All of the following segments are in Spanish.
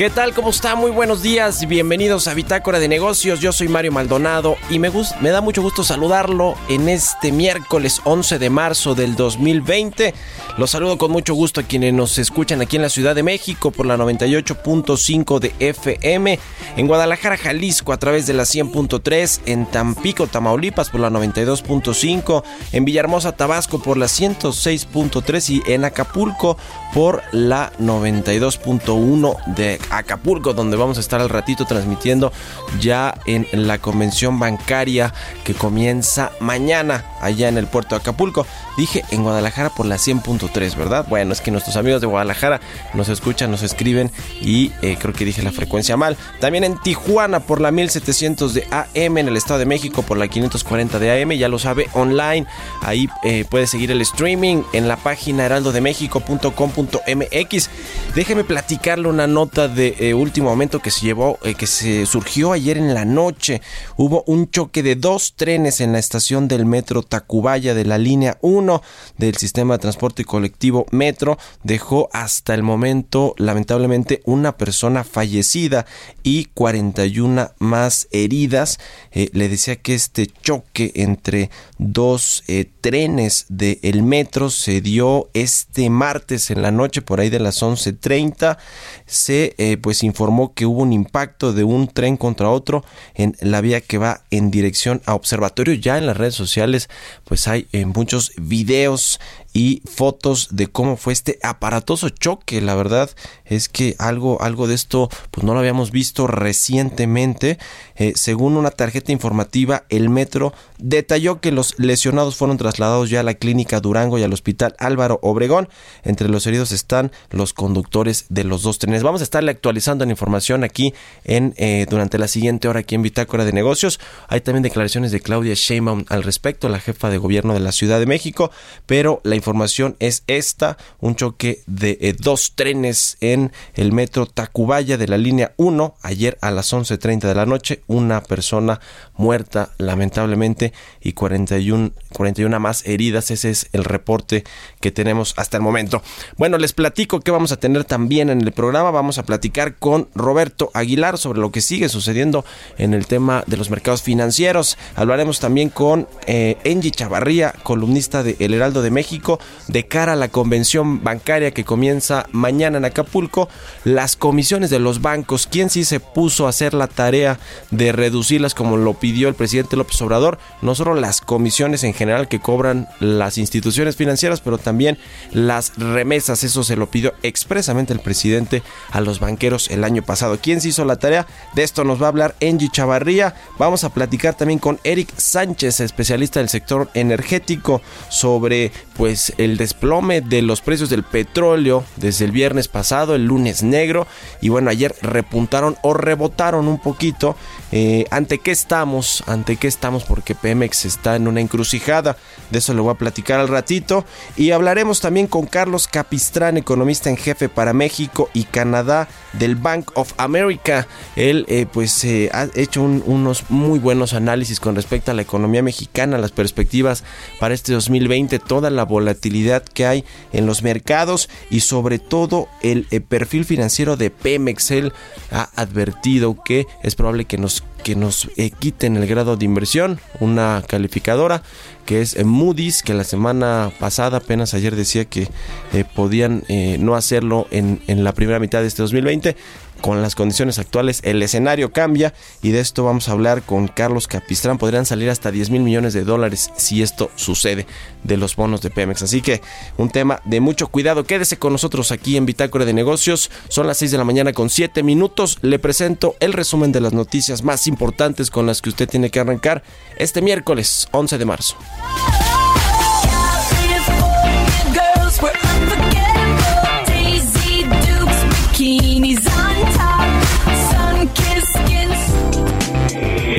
¿Qué tal? ¿Cómo está? Muy buenos días. Bienvenidos a Bitácora de Negocios. Yo soy Mario Maldonado y me, me da mucho gusto saludarlo en este miércoles 11 de marzo del 2020. Los saludo con mucho gusto a quienes nos escuchan aquí en la Ciudad de México por la 98.5 de FM, en Guadalajara, Jalisco a través de la 100.3, en Tampico, Tamaulipas por la 92.5, en Villahermosa, Tabasco por la 106.3 y en Acapulco por la 92.1 de Acapulco, donde vamos a estar al ratito transmitiendo ya en la convención bancaria que comienza mañana allá en el puerto de Acapulco. Dije en Guadalajara por la 100.3, ¿verdad? Bueno, es que nuestros amigos de Guadalajara nos escuchan, nos escriben y eh, creo que dije la frecuencia mal. También en Tijuana por la 1700 de AM, en el Estado de México por la 540 de AM, ya lo sabe, online. Ahí eh, puede seguir el streaming en la página heraldodemexico.com.mx. Déjeme platicarle una nota de eh, último momento que se llevó, eh, que se surgió ayer en la noche. Hubo un choque de dos trenes en la estación del metro Tacubaya de la línea 1 del sistema de transporte colectivo Metro. Dejó hasta el momento, lamentablemente, una persona fallecida y 41 más heridas. Eh, le decía que este choque entre dos trenes del metro se dio este martes en la noche por ahí de las 11.30 se eh, pues informó que hubo un impacto de un tren contra otro en la vía que va en dirección a observatorio. Ya en las redes sociales pues hay eh, muchos videos y fotos de cómo fue este aparatoso choque. La verdad es que algo, algo de esto pues no lo habíamos visto recientemente. Eh, según una tarjeta informativa, el metro detalló que los lesionados fueron trasladados ya a la clínica Durango y al hospital Álvaro Obregón. Entre los heridos están los conductores de los dos trenes. Vamos a estarle actualizando la información aquí en eh, durante la siguiente hora aquí en Bitácora de Negocios. Hay también declaraciones de Claudia Sheinbaum al respecto, la jefa de gobierno de la Ciudad de México, pero la información es esta, un choque de eh, dos trenes en el metro Tacubaya de la línea 1, ayer a las 11.30 de la noche, una persona muerta lamentablemente y 41, 41 más heridas, ese es el reporte que tenemos hasta el momento. Bueno, les platico que vamos a tener también en el programa, vamos a platicar con Roberto Aguilar sobre lo que sigue sucediendo en el tema de los mercados financieros, hablaremos también con eh, Chavarría, columnista de El Heraldo de México, de cara a la convención bancaria que comienza mañana en Acapulco, las comisiones de los bancos, quién sí se puso a hacer la tarea de reducirlas como lo pidió el presidente López Obrador, no solo las comisiones en general que cobran las instituciones financieras, pero también las remesas, eso se lo pidió expresamente el presidente a los banqueros el año pasado. ¿Quién se hizo la tarea? De esto nos va a hablar Angie Chavarría, vamos a platicar también con Eric Sánchez, especialista del sector energético, sobre pues el desplome de los precios del petróleo desde el viernes pasado, el lunes negro, y bueno, ayer repuntaron o rebotaron un poquito. Eh, ¿Ante qué estamos? ¿Ante qué estamos? Porque Pemex está en una encrucijada. De eso le voy a platicar al ratito. Y hablaremos también con Carlos Capistrán, economista en jefe para México y Canadá del Bank of America. Él eh, pues eh, ha hecho unos muy buenos análisis con respecto a la economía mexicana, las perspectivas para este 2020, toda la volatilidad que hay en los mercados y sobre todo el perfil financiero de Pemex. Él ha advertido que es probable que nos que nos eh, quiten el grado de inversión, una calificadora que es eh, Moody's, que la semana pasada, apenas ayer decía que eh, podían no hacerlo en, en la primera mitad de este 2020 con las condiciones actuales el escenario cambia y de esto vamos a hablar con Carlos Capistrán. Podrían salir hasta 10 mil millones de dólares si esto sucede de los bonos de Pemex. Así que un tema de mucho cuidado. Quédese con nosotros aquí en Bitácora de Negocios. Son las 6 de la mañana con 7 minutos. Le presento el resumen de las noticias más importantes con las que usted tiene que arrancar este miércoles 11 de marzo.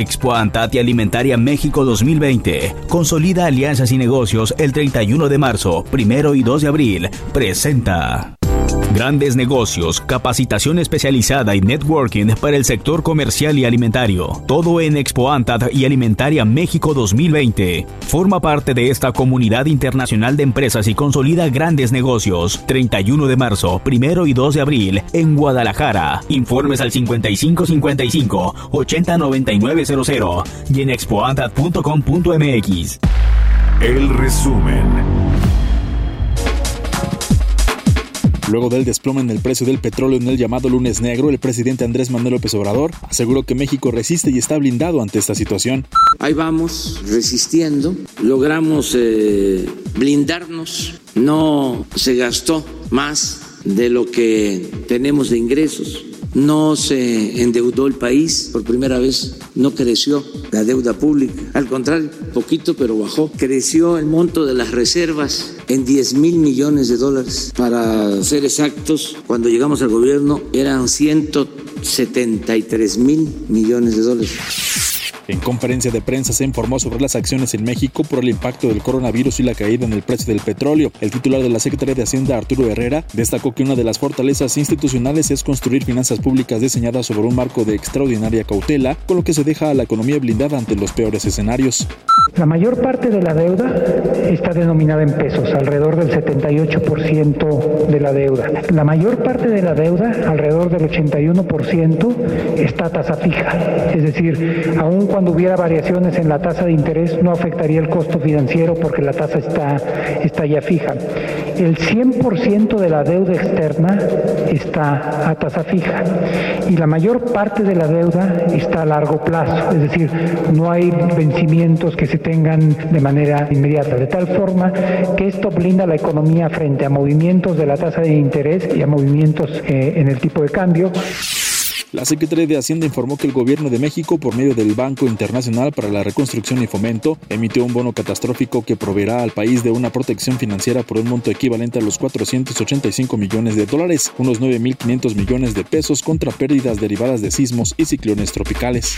Expo Antati Alimentaria México 2020. Consolida alianzas y negocios el 31 de marzo, primero y 2 de abril. Presenta. Grandes negocios, capacitación especializada y networking para el sector comercial y alimentario. Todo en Expo Antad y Alimentaria México 2020. Forma parte de esta comunidad internacional de empresas y consolida grandes negocios. 31 de marzo, 1 y 2 de abril en Guadalajara. Informes al 5555 809900 y en expoantad.com.mx. El resumen. Luego del desplome en el precio del petróleo en el llamado lunes negro, el presidente Andrés Manuel López Obrador aseguró que México resiste y está blindado ante esta situación. Ahí vamos resistiendo, logramos eh, blindarnos, no se gastó más de lo que tenemos de ingresos no se endeudó el país por primera vez, no creció la deuda pública, al contrario, poquito pero bajó. Creció el monto de las reservas en 10 mil millones de dólares. Para ser exactos, cuando llegamos al gobierno eran 173 mil millones de dólares. En conferencia de prensa se informó sobre las acciones en México por el impacto del coronavirus y la caída en el precio del petróleo. El titular de la Secretaría de Hacienda, Arturo Herrera, destacó que una de las fortalezas institucionales es construir finanzas públicas diseñadas sobre un marco de extraordinaria cautela, con lo que se deja a la economía blindada ante los peores escenarios. La mayor parte de la deuda está denominada en pesos, alrededor del 78% de la deuda. La mayor parte de la deuda, alrededor del 81%, está a tasa fija. Es decir, aun cuando hubiera variaciones en la tasa de interés, no afectaría el costo financiero porque la tasa está, está ya fija. El 100% de la deuda externa está a tasa fija y la mayor parte de la deuda está a largo plazo, es decir, no hay vencimientos que se tengan de manera inmediata, de tal forma que esto blinda la economía frente a movimientos de la tasa de interés y a movimientos eh, en el tipo de cambio. La Secretaría de Hacienda informó que el Gobierno de México, por medio del Banco Internacional para la Reconstrucción y Fomento, emitió un bono catastrófico que proveerá al país de una protección financiera por un monto equivalente a los 485 millones de dólares, unos 9.500 millones de pesos contra pérdidas derivadas de sismos y ciclones tropicales.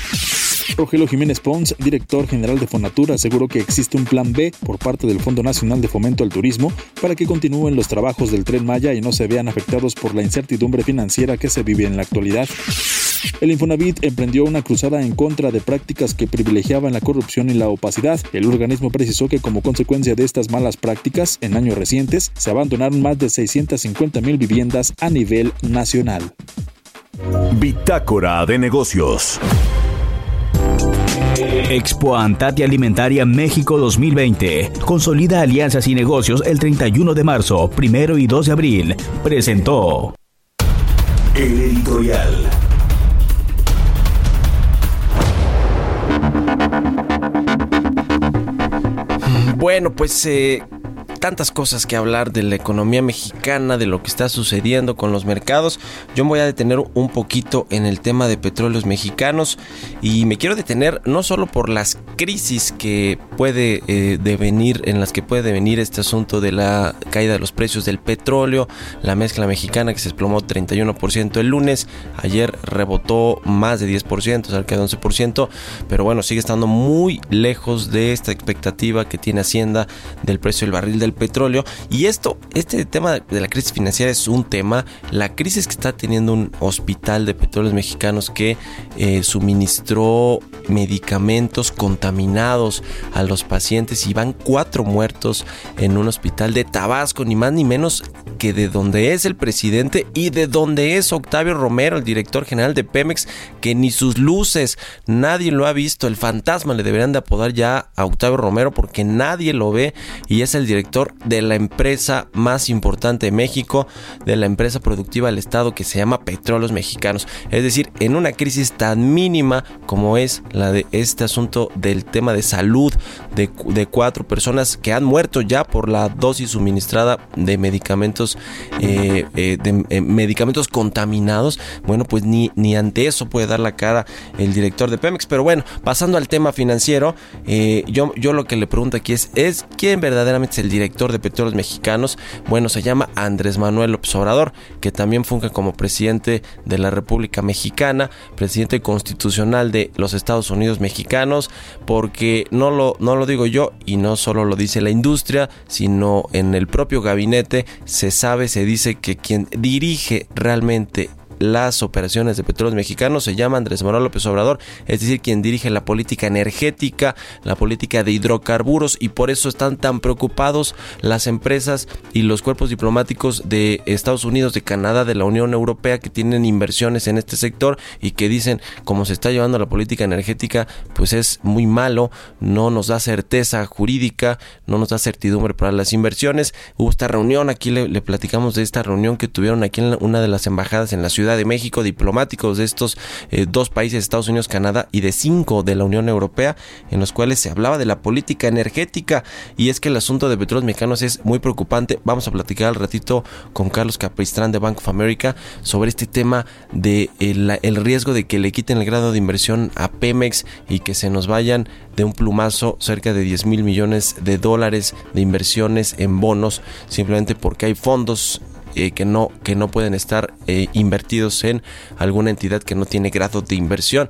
Rogelio Jiménez Pons, director general de Fonatura, aseguró que existe un plan B por parte del Fondo Nacional de Fomento al Turismo para que continúen los trabajos del tren Maya y no se vean afectados por la incertidumbre financiera que se vive en la actualidad. El Infonavit emprendió una cruzada en contra de prácticas que privilegiaban la corrupción y la opacidad. El organismo precisó que como consecuencia de estas malas prácticas, en años recientes, se abandonaron más de 650 mil viviendas a nivel nacional. Bitácora de negocios. Expo Antati Alimentaria México 2020. Consolida alianzas y negocios el 31 de marzo, primero y 2 de abril. Presentó. El editorial. Bueno, pues eh, tantas cosas que hablar de la economía mexicana, de lo que está sucediendo con los mercados. Yo me voy a detener un poquito en el tema de petróleos mexicanos y me quiero detener no solo por las crisis que puede eh, devenir, en las que puede devenir este asunto de la caída de los precios del petróleo, la mezcla mexicana que se desplomó 31% el lunes, ayer rebotó más de 10%, cerca de 11%, pero bueno, sigue estando muy lejos de esta expectativa que tiene Hacienda del precio del barril del petróleo. Y esto, este tema de la crisis financiera es un tema, la crisis que está teniendo un hospital de petróleos mexicanos que eh, suministró medicamentos contaminados a los pacientes y van cuatro muertos en un hospital de Tabasco, ni más ni menos que de donde es el presidente y de donde es Octavio Romero, el director general de Pemex, que ni sus luces, nadie lo ha visto, el fantasma le deberían de apodar ya a Octavio Romero porque nadie lo ve y es el director de la empresa más importante de México, de la empresa productiva del Estado que se llama Petróleos Mexicanos. Es decir, en una crisis tan mínima como es la de este asunto del tema de salud de, cuatro personas que han muerto ya por la dosis suministrada de medicamentos, eh, eh, eh, medicamentos contaminados, bueno, pues ni, ni ante eso puede dar la cara el director de Pemex. Pero bueno, pasando al tema financiero, yo, yo lo que le pregunto aquí es, ¿es quién verdaderamente es el director de Petróleos Mexicanos? Bueno, se llama Andrés Manuel López Obrador, que también funge como presidente de la República Mexicana, presidente constitucional de los Estados Unidos mexicanos, porque no lo, no lo digo yo y no solo lo dice la industria, sino en el propio gabinete se sabe, se dice que quien dirige realmente las operaciones de petróleos mexicanos se llama Andrés Manuel López Obrador, es decir, quien dirige la política energética, la política de hidrocarburos y por eso están tan preocupados las empresas y los cuerpos diplomáticos de Estados Unidos, de Canadá, de la Unión Europea que tienen inversiones en este sector y que dicen como se está llevando la política energética, pues es muy malo, no nos da certeza jurídica, no nos da certidumbre para las inversiones. Hubo esta reunión, aquí le, le platicamos de esta reunión que tuvieron aquí en la- una de las embajadas en la Ciudad de México, diplomáticos de estos eh, dos países, Estados Unidos, Canadá y de cinco de la Unión Europea, en los cuales se hablaba de la política energética. Y es que el asunto de petróleos mexicanos es muy preocupante. Vamos a platicar al ratito con Carlos Capistrán de Bank of America sobre este tema de el, el riesgo de que le quiten el grado de inversión a Pemex y que se nos vayan de un plumazo cerca de 10 mil millones de dólares de inversiones en bonos simplemente porque hay fondos eh, que no que no pueden estar eh, invertidos en alguna entidad que no tiene grado de inversión.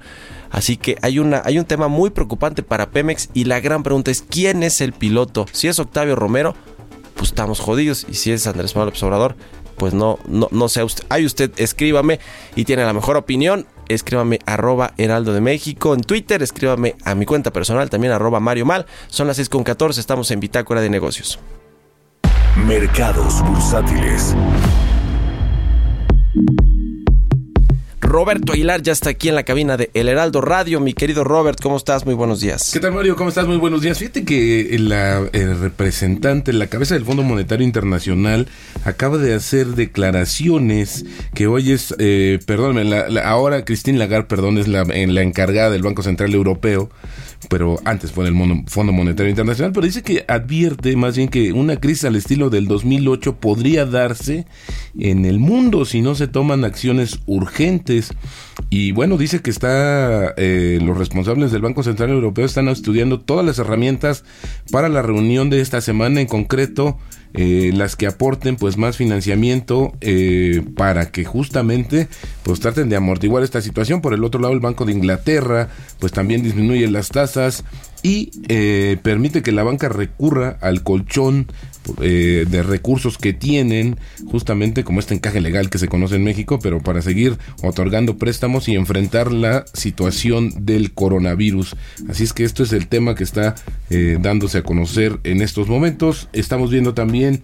Así que hay una hay un tema muy preocupante para Pemex y la gran pregunta es quién es el piloto. Si es Octavio Romero, pues estamos jodidos y si es Andrés Manuel López pues no no no sé usted. Ahí usted escríbame y tiene la mejor opinión. Escríbame arroba Heraldo de México en Twitter, escríbame a mi cuenta personal también arroba Mario Mal. Son las 6.14, estamos en Bitácora de Negocios. Mercados bursátiles. Roberto Aguilar ya está aquí en la cabina de El Heraldo Radio. Mi querido Robert, ¿cómo estás? Muy buenos días. ¿Qué tal, Mario? ¿Cómo estás? Muy buenos días. Fíjate que la el representante, la cabeza del Fondo Monetario Internacional, acaba de hacer declaraciones que hoy es, eh, la, la- ahora Christine Lagarde, perdón, es la, en la encargada del Banco Central Europeo, pero antes fue el Mono- Fondo Monetario Internacional, pero dice que advierte más bien que una crisis al estilo del 2008 podría darse en el mundo si no se toman acciones urgentes. Y bueno, dice que está eh, los responsables del Banco Central Europeo están estudiando todas las herramientas para la reunión de esta semana en concreto eh, las que aporten pues más financiamiento eh, para que justamente pues traten de amortiguar esta situación. Por el otro lado el Banco de Inglaterra pues también disminuye las tasas y permite que la banca recurra al colchón eh, de recursos que tienen, justamente como este encaje legal que se conoce en México, pero para seguir otorgando préstamos y enfrentar la situación del coronavirus. Así es que esto es el tema que está eh, dándose a conocer en estos momentos. Estamos viendo también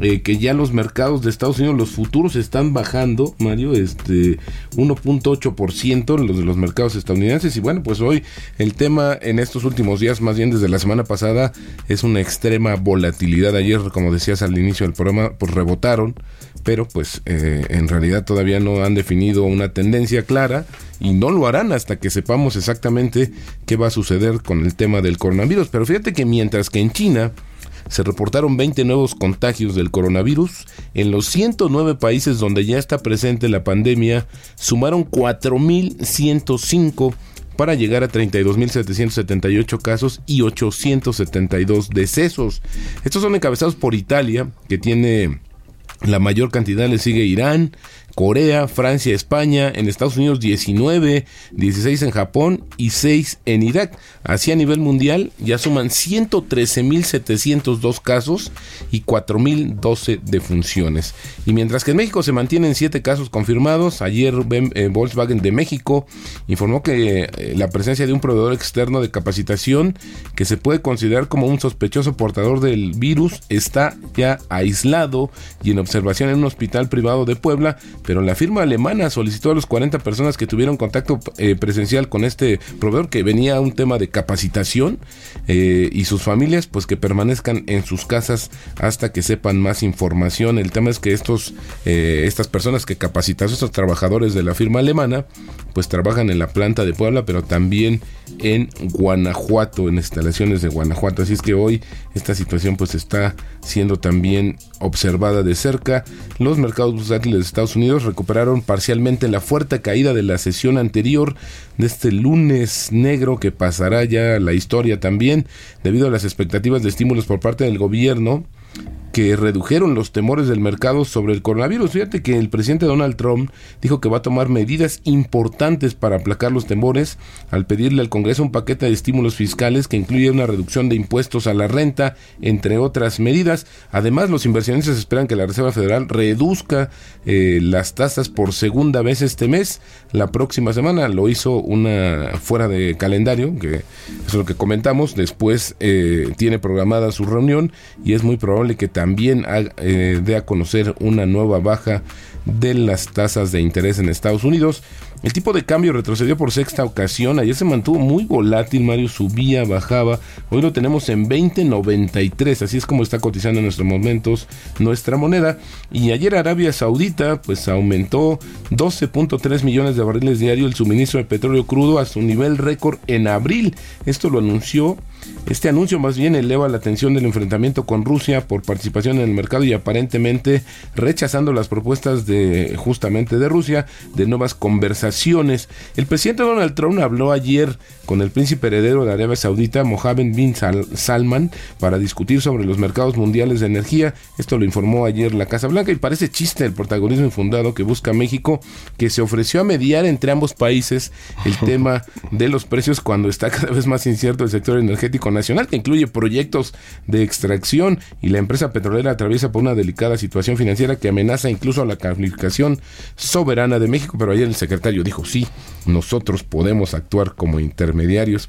eh, que ya los mercados de Estados Unidos, los futuros están bajando, Mario, este 1.8% los de los mercados estadounidenses. Y bueno, pues hoy el tema en estos últimos días, más bien desde la semana pasada, es una extrema volatilidad. Ayer, como decías al inicio del programa, pues rebotaron, pero pues eh, en realidad todavía no han definido una tendencia clara y no lo harán hasta que sepamos exactamente qué va a suceder con el tema del coronavirus. Pero fíjate que mientras que en China se reportaron 20 nuevos contagios del coronavirus. En los 109 países donde ya está presente la pandemia, sumaron 4.105 para llegar a 32.778 casos y 872 decesos. Estos son encabezados por Italia, que tiene la mayor cantidad, le sigue Irán, Corea, Francia, España, en Estados Unidos 19, 16 en Japón y 6 en Irak. Así a nivel mundial ya suman 113.702 casos y 4.012 defunciones. Y mientras que en México se mantienen 7 casos confirmados, ayer eh, Volkswagen de México informó que eh, la presencia de un proveedor externo de capacitación que se puede considerar como un sospechoso portador del virus está ya aislado y en observación en un hospital privado de Puebla pero la firma alemana solicitó a los 40 personas que tuvieron contacto eh, presencial con este proveedor que venía un tema de capacitación eh, y sus familias pues que permanezcan en sus casas hasta que sepan más información. El tema es que estos eh, estas personas que capacitaron, estos trabajadores de la firma alemana pues trabajan en la planta de Puebla pero también en Guanajuato, en instalaciones de Guanajuato. Así es que hoy esta situación pues está siendo también observada de cerca. Los mercados bursátiles de Estados Unidos recuperaron parcialmente la fuerte caída de la sesión anterior de este lunes negro que pasará ya la historia también debido a las expectativas de estímulos por parte del gobierno que redujeron los temores del mercado sobre el coronavirus. Fíjate que el presidente Donald Trump dijo que va a tomar medidas importantes para aplacar los temores al pedirle al Congreso un paquete de estímulos fiscales que incluye una reducción de impuestos a la renta, entre otras medidas. Además, los inversionistas esperan que la Reserva Federal reduzca eh, las tasas por segunda vez este mes. La próxima semana lo hizo una fuera de calendario, que es lo que comentamos. Después eh, tiene programada su reunión y es muy probable que también también eh, a conocer una nueva baja de las tasas de interés en Estados Unidos. El tipo de cambio retrocedió por sexta ocasión. Ayer se mantuvo muy volátil, Mario subía, bajaba. Hoy lo tenemos en 20.93, así es como está cotizando en nuestros momentos nuestra moneda. Y ayer Arabia Saudita pues aumentó 12.3 millones de barriles diarios el suministro de petróleo crudo a su nivel récord en abril. Esto lo anunció este anuncio más bien eleva la atención del enfrentamiento con Rusia por participación en el mercado y aparentemente rechazando las propuestas de justamente de Rusia de nuevas conversaciones. El presidente Donald Trump habló ayer con el príncipe heredero de Arabia Saudita, Mohammed bin Salman, para discutir sobre los mercados mundiales de energía. Esto lo informó ayer la Casa Blanca y parece chiste el protagonismo infundado que busca México, que se ofreció a mediar entre ambos países el tema de los precios cuando está cada vez más incierto el sector energético nacional, que incluye proyectos de extracción y la empresa petrolera atraviesa por una delicada situación financiera que amenaza incluso a la calificación soberana de México. Pero ayer el secretario dijo, sí, nosotros podemos actuar como intermediarios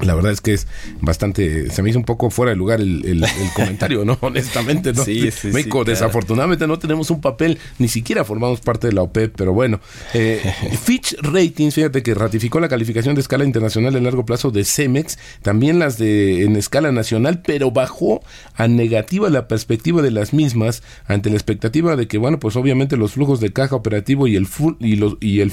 la verdad es que es bastante, se me hizo un poco fuera de lugar el, comentario, ¿no? Honestamente, ¿no? Sí, sí, México, desafortunadamente no tenemos un papel, ni siquiera formamos parte de la OPEP, pero bueno. Eh, Fitch Ratings, fíjate que ratificó la calificación de escala internacional de largo plazo de Cemex, también las de en escala nacional, pero bajó a negativa la perspectiva de las mismas ante la expectativa de que, bueno, pues obviamente los flujos de caja operativo y el, y los, y el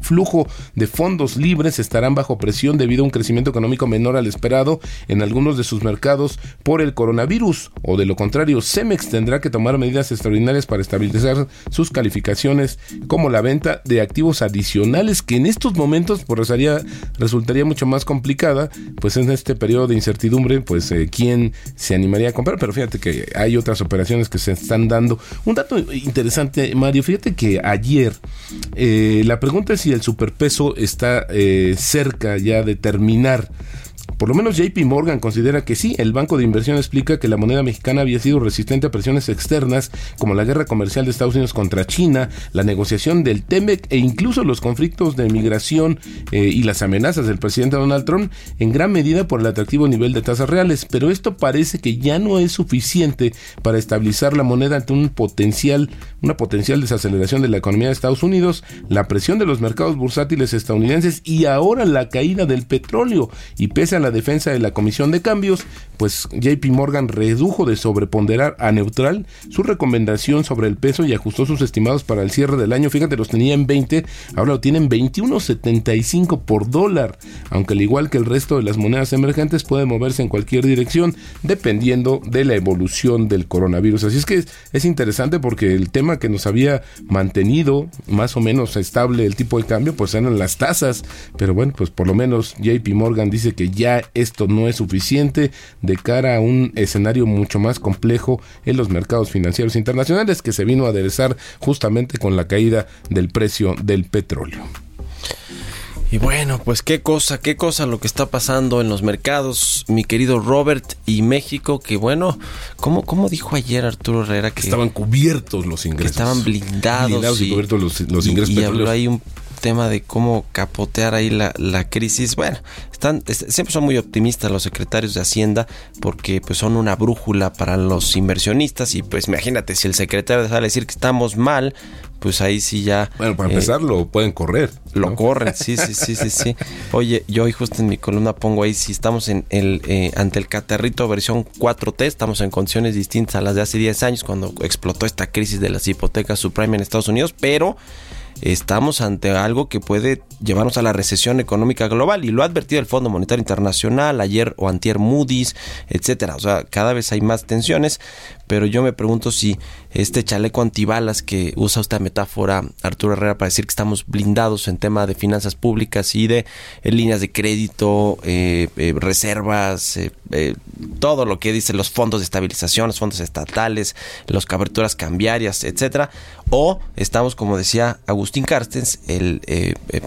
flujo de fondos libres estarán bajo presión debido a un crecimiento económico menor al esperado en algunos de sus mercados por el coronavirus. O de lo contrario Cemex tendrá que tomar medidas extraordinarias para estabilizar sus calificaciones como la venta de activos adicionales que en estos momentos pues, resultaría, resultaría mucho más complicada pues en este periodo de incertidumbre pues eh, quién se animaría a comprar pero fíjate que hay otras operaciones que se están dando. Un dato interesante Mario fíjate que ayer eh, la pregunta es si el superpeso está eh, cerca ya de terminar por lo menos JP Morgan considera que sí, el banco de inversión explica que la moneda mexicana había sido resistente a presiones externas como la guerra comercial de Estados Unidos contra China, la negociación del TEMEC e incluso los conflictos de migración eh, y las amenazas del presidente Donald Trump en gran medida por el atractivo nivel de tasas reales, pero esto parece que ya no es suficiente para estabilizar la moneda ante un potencial, una potencial desaceleración de la economía de Estados Unidos, la presión de los mercados bursátiles estadounidenses y ahora la caída del petróleo. Y pese a la defensa de la Comisión de Cambios, pues JP Morgan redujo de sobreponderar a neutral su recomendación sobre el peso y ajustó sus estimados para el cierre del año. Fíjate, los tenía en 20, ahora lo tienen 21.75 por dólar, aunque al igual que el resto de las monedas emergentes puede moverse en cualquier dirección dependiendo de la evolución del coronavirus. Así es que es, es interesante porque el tema que nos había mantenido más o menos estable el tipo de cambio, pues eran las tasas, pero bueno, pues por lo menos JP Morgan dice que ya esto no es suficiente de cara a un escenario mucho más complejo en los mercados financieros internacionales que se vino a aderezar justamente con la caída del precio del petróleo. Y bueno, pues qué cosa, qué cosa lo que está pasando en los mercados, mi querido Robert y México, que bueno, ¿cómo, cómo dijo ayer Arturo Herrera que, estaban cubiertos los ingresos? Que estaban blindados, blindados y, cubiertos los, los ingresos y, y habló ahí un tema de cómo capotear ahí la, la crisis. Bueno, están, siempre son muy optimistas los secretarios de Hacienda porque pues son una brújula para los inversionistas y pues imagínate si el secretario sale a decir que estamos mal, pues ahí sí ya... Bueno, para empezar eh, lo pueden correr. Lo ¿no? corren, sí, sí, sí, sí, sí. Oye, yo hoy justo en mi columna pongo ahí si estamos en el eh, ante el catarrito versión 4T, estamos en condiciones distintas a las de hace 10 años cuando explotó esta crisis de las hipotecas subprime en Estados Unidos, pero estamos ante algo que puede llevarnos a la recesión económica global y lo ha advertido el Fondo Monetario Internacional ayer o antier Moody's, etcétera. O sea, cada vez hay más tensiones, pero yo me pregunto si este chaleco antibalas que usa esta metáfora Arturo Herrera para decir que estamos blindados en tema de finanzas públicas y de eh, líneas de crédito, eh, eh, reservas, todo lo que dicen los fondos de estabilización, los fondos estatales, las coberturas cambiarias, etcétera, o estamos como decía Agustín Carstens, el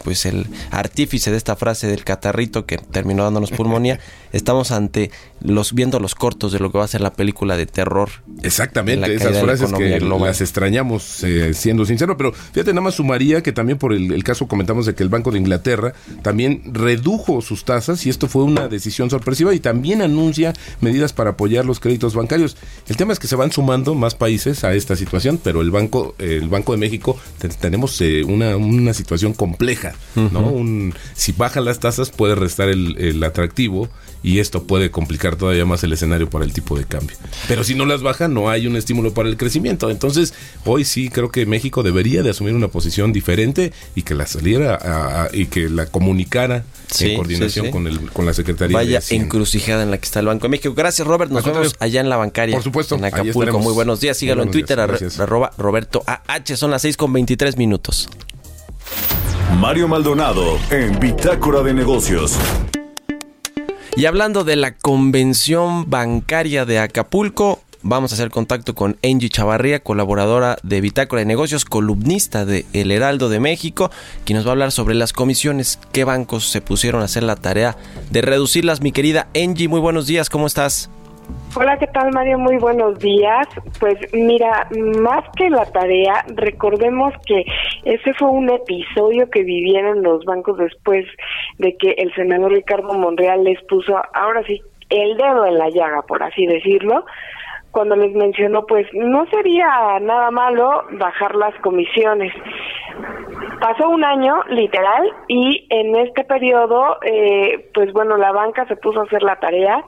pues el artífice de esta frase del catarrito que terminó dándonos pulmonía, estamos ante los viendo los cortos de lo que va a ser la película de terror. Exactamente, esas frases que global. las extrañamos, eh, siendo sincero, pero fíjate, nada más sumaría que también por el, el, caso comentamos de que el Banco de Inglaterra también redujo sus tasas y esto fue una decisión sorpresiva y también anuncia medidas para apoyar los créditos bancarios. El tema es que se van sumando más países a esta situación, pero el Banco, el Banco de México tenemos eh, una, una situación compleja, uh -huh. ¿no? Un, si bajan las tasas puede restar el, el atractivo y esto puede complicar todavía más el escenario para el tipo de cambio. Pero si no las baja, no hay un estímulo para el crecimiento. Entonces, hoy sí creo que México debería de asumir una posición diferente y que la saliera a, a, y que la comunicara sí, en coordinación sí, sí. Con, el, con la Secretaría Vaya de encrucijada en la que está el Banco de México. Gracias, Robert. Nos vemos allá en la bancaria. Por supuesto. En Acapulco. Muy buenos días. Sígalo buenos en Twitter, días, arroba Roberto AH. Son las 6 con 23 minutos. Mario Maldonado en Bitácora de Negocios. Y hablando de la convención bancaria de Acapulco, vamos a hacer contacto con Angie Chavarría, colaboradora de Bitácora de Negocios, columnista de El Heraldo de México, quien nos va a hablar sobre las comisiones, qué bancos se pusieron a hacer la tarea de reducirlas. Mi querida Angie, muy buenos días, ¿cómo estás? Hola, ¿qué tal Mario? Muy buenos días. Pues mira, más que la tarea, recordemos que ese fue un episodio que vivieron los bancos después de que el senador Ricardo Monreal les puso, ahora sí, el dedo en la llaga, por así decirlo, cuando les mencionó, pues no sería nada malo bajar las comisiones. Pasó un año, literal, y en este periodo, eh, pues bueno, la banca se puso a hacer la tarea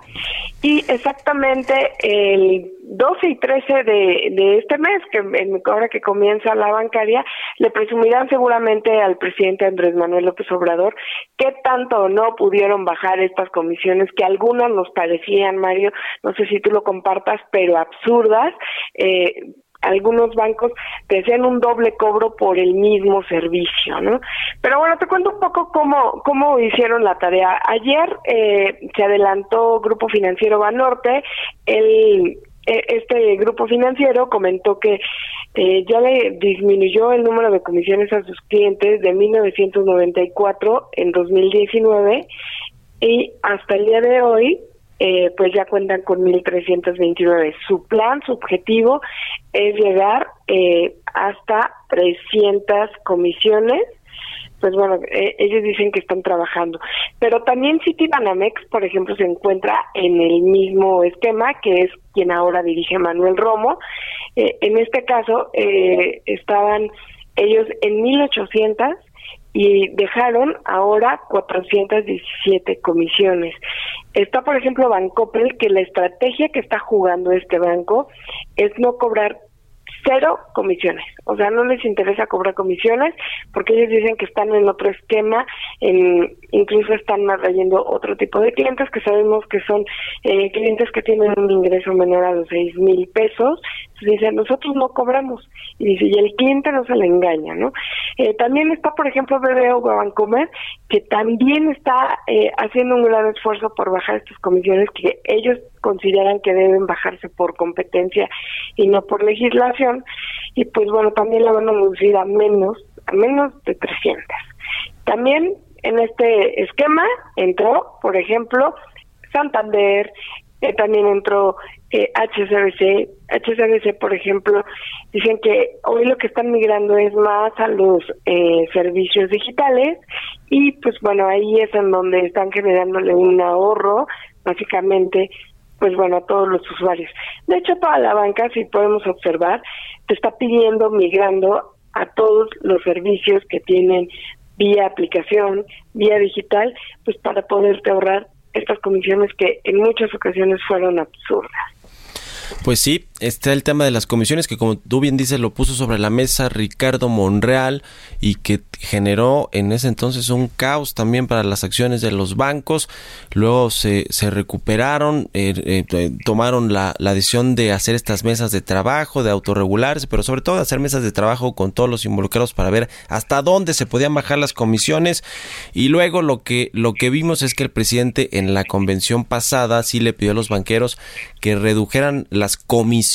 y exactamente el 12 y 13 de, de este mes, que en, ahora que comienza la bancaria, le presumirán seguramente al presidente Andrés Manuel López Obrador qué tanto no pudieron bajar estas comisiones, que algunas nos parecían, Mario, no sé si tú lo compartas, pero absurdas. Eh, algunos bancos te hacían un doble cobro por el mismo servicio, ¿no? Pero bueno, te cuento un poco cómo, cómo hicieron la tarea. Ayer eh, se adelantó Grupo Financiero Banorte, el este grupo financiero comentó que eh, ya le disminuyó el número de comisiones a sus clientes de 1994 en 2019 y hasta el día de hoy eh, pues ya cuentan con 1.329. Su plan, su objetivo es llegar eh, hasta 300 comisiones pues bueno, eh, ellos dicen que están trabajando. Pero también Citibanamex, por ejemplo, se encuentra en el mismo esquema, que es quien ahora dirige Manuel Romo. Eh, en este caso, eh, estaban ellos en 1800 y dejaron ahora 417 comisiones. Está, por ejemplo, Bancoppel, que la estrategia que está jugando este banco es no cobrar cero comisiones. O sea, no les interesa cobrar comisiones porque ellos dicen que están en otro esquema, en, incluso están atrayendo otro tipo de clientes que sabemos que son eh, clientes que tienen un ingreso menor a los seis mil pesos. Dicen, nosotros no cobramos. Y dice, y el cliente no se le engaña, ¿no? Eh, también está, por ejemplo, BBO Bancomer, que también está eh, haciendo un gran esfuerzo por bajar estas comisiones que ellos consideran que deben bajarse por competencia y no por legislación. Y pues bueno también la van a reducir a menos a menos de 300 también en este esquema entró por ejemplo Santander eh, también entró eh, HSBC HSBC por ejemplo dicen que hoy lo que están migrando es más a los eh, servicios digitales y pues bueno ahí es en donde están generándole un ahorro básicamente pues bueno, a todos los usuarios. De hecho, toda la banca, si podemos observar, te está pidiendo, migrando a todos los servicios que tienen vía aplicación, vía digital, pues para poderte ahorrar estas comisiones que en muchas ocasiones fueron absurdas. Pues sí, está el tema de las comisiones que como tú bien dices lo puso sobre la mesa Ricardo Monreal y que generó en ese entonces un caos también para las acciones de los bancos. Luego se, se recuperaron, eh, eh, tomaron la, la, decisión de hacer estas mesas de trabajo, de autorregularse, pero sobre todo de hacer mesas de trabajo con todos los involucrados para ver hasta dónde se podían bajar las comisiones. Y luego lo que, lo que vimos es que el presidente en la convención pasada sí le pidió a los banqueros que redujeran las comisiones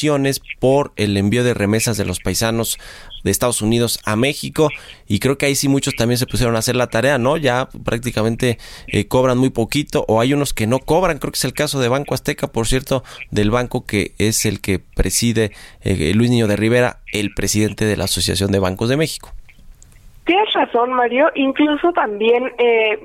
por el envío de remesas de los paisanos de Estados Unidos a México y creo que ahí sí muchos también se pusieron a hacer la tarea, ¿no? Ya prácticamente eh, cobran muy poquito o hay unos que no cobran, creo que es el caso de Banco Azteca, por cierto, del banco que es el que preside eh, Luis Niño de Rivera, el presidente de la Asociación de Bancos de México. Tienes razón, Mario. Incluso también, eh,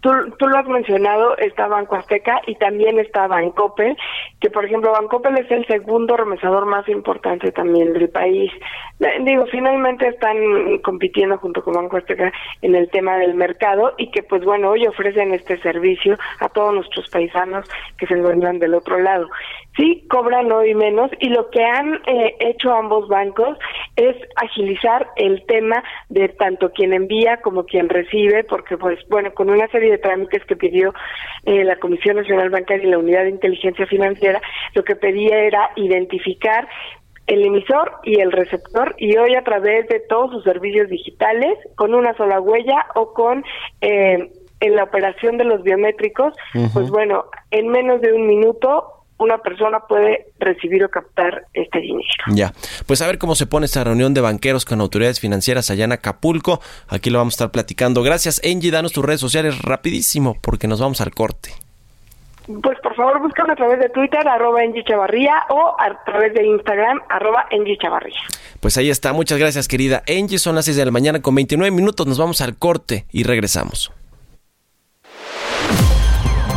tú, tú, lo has mencionado, está Banco Azteca y también está Bancoppel, que por ejemplo Bancoppel es el segundo remesador más importante también del país. Digo, finalmente están compitiendo junto con Banco Azteca en el tema del mercado y que pues bueno, hoy ofrecen este servicio a todos nuestros paisanos que se encuentran del otro lado. Sí, cobran hoy menos y lo que han eh, hecho ambos bancos es agilizar el tema de tanto quien envía como quien recibe, porque pues bueno, con una serie de trámites que pidió eh, la Comisión Nacional Bancaria y la Unidad de Inteligencia Financiera, lo que pedía era identificar el emisor y el receptor y hoy a través de todos sus servicios digitales con una sola huella o con eh, en la operación de los biométricos, pues bueno, en menos de un minuto una persona puede recibir o captar este dinero. Ya, pues a ver cómo se pone esta reunión de banqueros con autoridades financieras allá en Acapulco. Aquí lo vamos a estar platicando. Gracias, Angie. Danos tus redes sociales rapidísimo porque nos vamos al corte. Pues por favor búscame a través de Twitter, arroba Angie Chavarría, o a través de Instagram, arroba Angie Chavarría. Pues ahí está, muchas gracias querida Angie, son las 6 de la mañana con 29 minutos, nos vamos al corte y regresamos.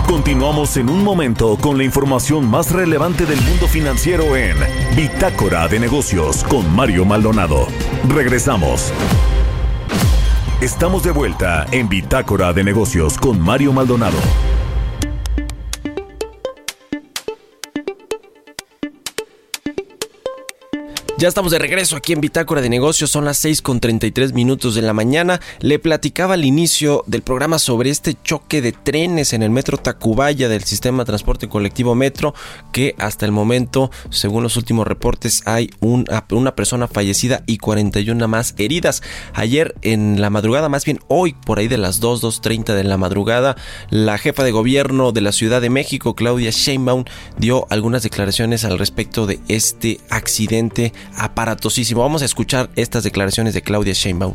Continuamos en un momento con la información más relevante del mundo financiero en Bitácora de Negocios con Mario Maldonado. Regresamos. Estamos de vuelta en Bitácora de Negocios con Mario Maldonado. Ya estamos de regreso aquí en Bitácora de Negocios, son las 6 con 33 minutos de la mañana. Le platicaba al inicio del programa sobre este choque de trenes en el metro Tacubaya del sistema de transporte colectivo Metro, que hasta el momento, según los últimos reportes, hay una, una persona fallecida y 41 más heridas. Ayer en la madrugada, más bien hoy, por ahí de las 2, 2.30 de la madrugada, la jefa de gobierno de la Ciudad de México, Claudia Sheinbaum, dio algunas declaraciones al respecto de este accidente aparatosísimo. Vamos a escuchar estas declaraciones de Claudia Sheinbaum.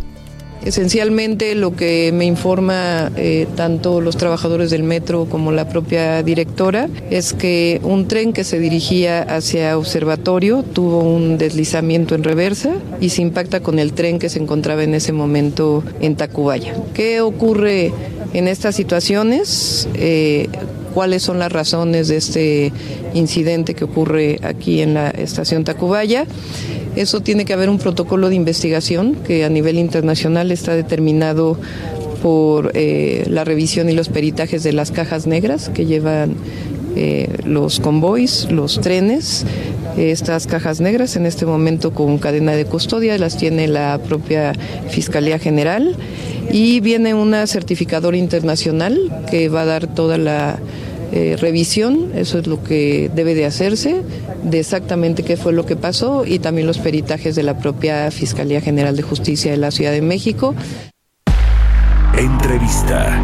Esencialmente lo que me informa eh, tanto los trabajadores del metro como la propia directora es que un tren que se dirigía hacia Observatorio tuvo un deslizamiento en reversa y se impacta con el tren que se encontraba en ese momento en Tacubaya. ¿Qué ocurre en estas situaciones? Eh, cuáles son las razones de este incidente que ocurre aquí en la estación Tacubaya. Eso tiene que haber un protocolo de investigación que a nivel internacional está determinado por eh, la revisión y los peritajes de las cajas negras que llevan eh, los convoys, los trenes. Estas cajas negras en este momento con cadena de custodia las tiene la propia Fiscalía General y viene una certificadora internacional que va a dar toda la eh, revisión, eso es lo que debe de hacerse, de exactamente qué fue lo que pasó y también los peritajes de la propia Fiscalía General de Justicia de la Ciudad de México. Entrevista.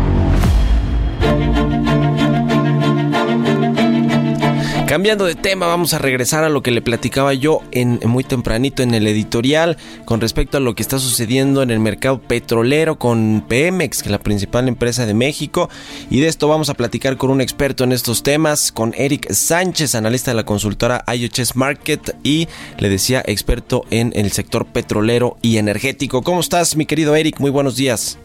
Cambiando de tema, vamos a regresar a lo que le platicaba yo en, muy tempranito en el editorial con respecto a lo que está sucediendo en el mercado petrolero con Pemex, que es la principal empresa de México. Y de esto vamos a platicar con un experto en estos temas, con Eric Sánchez, analista de la consultora IHS Market y le decía experto en el sector petrolero y energético. ¿Cómo estás, mi querido Eric? Muy buenos días.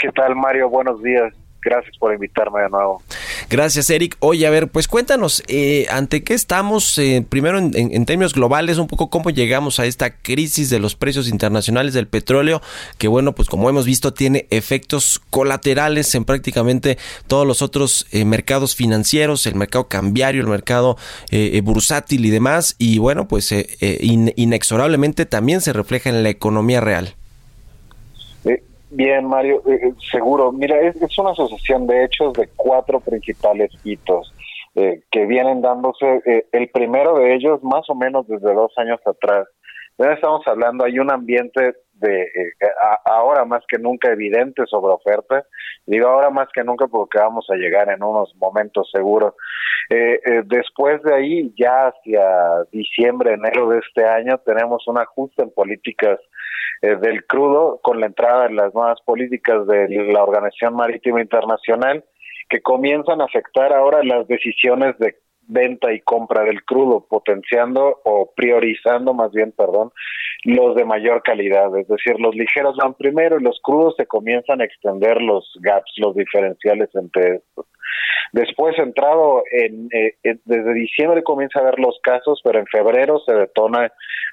¿Qué tal, Mario? Buenos días. Gracias por invitarme de nuevo. Gracias, Eric. Oye, a ver, pues cuéntanos, eh, ¿ante qué estamos? Eh, primero, en, términos globales, un poco cómo llegamos a esta crisis de los precios internacionales del petróleo, que bueno, pues como hemos visto, tiene efectos colaterales en prácticamente todos los otros eh, mercados financieros, el mercado cambiario, el mercado eh, bursátil y demás, y bueno, pues in, inexorablemente también se refleja en la economía real. Bien, Mario, eh, seguro. Mira, es, es, una asociación de hechos de cuatro principales hitos eh, que vienen dándose. Eh, el primero de ellos, más o menos desde dos años atrás. Ya estamos hablando, hay un ambiente de a, ahora más que nunca evidente sobre oferta. Digo ahora más que nunca porque vamos a llegar en unos momentos seguros. después de ahí, ya hacia diciembre, enero de este año, tenemos un ajuste en políticas eh, del crudo con la entrada de las nuevas políticas de la Organización Marítima Internacional que comienzan a afectar ahora las decisiones de venta y compra del crudo, potenciando o priorizando más bien, perdón, los de mayor calidad, es decir, los ligeros van primero y los crudos se comienzan a extender los gaps, los diferenciales entre estos. Después, entrado en, eh, desde diciembre comienza a ver los casos, pero en febrero se detona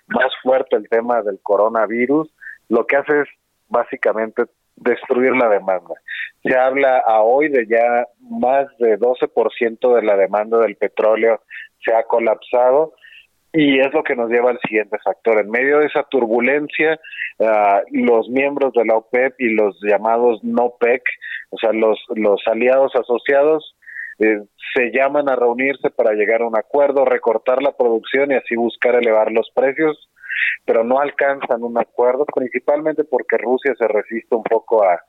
más fuerte el tema del coronavirus, lo que hace es básicamente destruir la demanda. Se habla a hoy de ya más de 12% de la demanda del petróleo se ha colapsado y es lo que nos lleva al siguiente factor. En medio de esa turbulencia, uh, los miembros de la OPEP y los llamados NOPEC, o sea, los, los aliados asociados, eh, se llaman a reunirse para llegar a un acuerdo, recortar la producción y así buscar elevar los precios pero no alcanzan un acuerdo, principalmente porque Rusia se resiste un poco a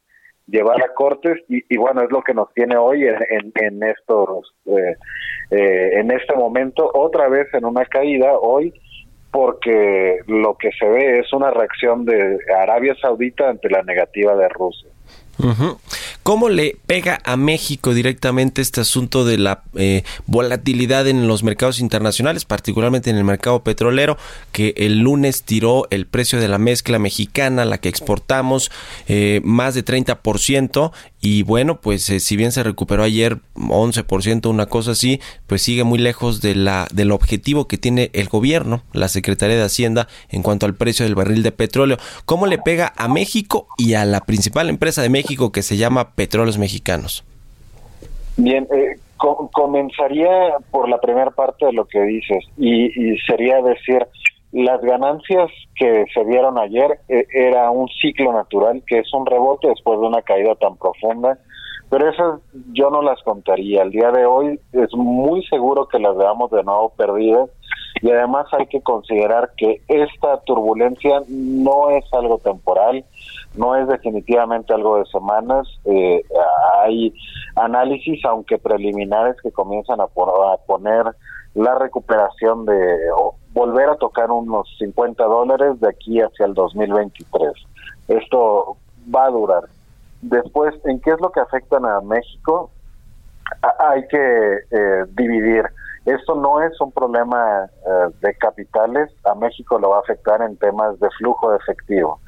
llevar a cortes y, y bueno es lo que nos tiene hoy en, en, estos eh, eh, en este momento otra vez en una caída hoy porque lo que se ve es una reacción de Arabia Saudita ante la negativa de Rusia. Uh. ¿Cómo le pega a México directamente este asunto de la eh, volatilidad en los mercados internacionales, particularmente en el mercado petrolero, que el lunes tiró el precio de la mezcla mexicana, la que exportamos, eh, más de 30%? Y bueno, pues eh, si bien se recuperó ayer 11%, una cosa así, pues sigue muy lejos de la, del objetivo que tiene el gobierno, la Secretaría de Hacienda, en cuanto al precio del barril de petróleo. ¿Cómo le pega a México y a la principal empresa de México que se llama Petróleos Mexicanos? Bien, eh, co comenzaría por la primera parte de lo que dices y, y sería decir, las ganancias que se dieron ayer eh, era un ciclo natural, que es un rebote después de una caída tan profunda, pero esas yo no las contaría. El día de hoy es muy seguro que las veamos de nuevo perdidas y además hay que considerar que esta turbulencia no es algo temporal, no es definitivamente algo de semanas. Eh, hay análisis, aunque preliminares, que comienzan a, por, a poner la recuperación de volver a tocar unos 50 dólares de aquí hacia el 2023. Esto va a durar. Después, ¿en qué es lo que afectan a México? hay que eh, dividir. Esto no es un problema eh, de capitales, a México lo va a afectar en temas de flujo de efectivo.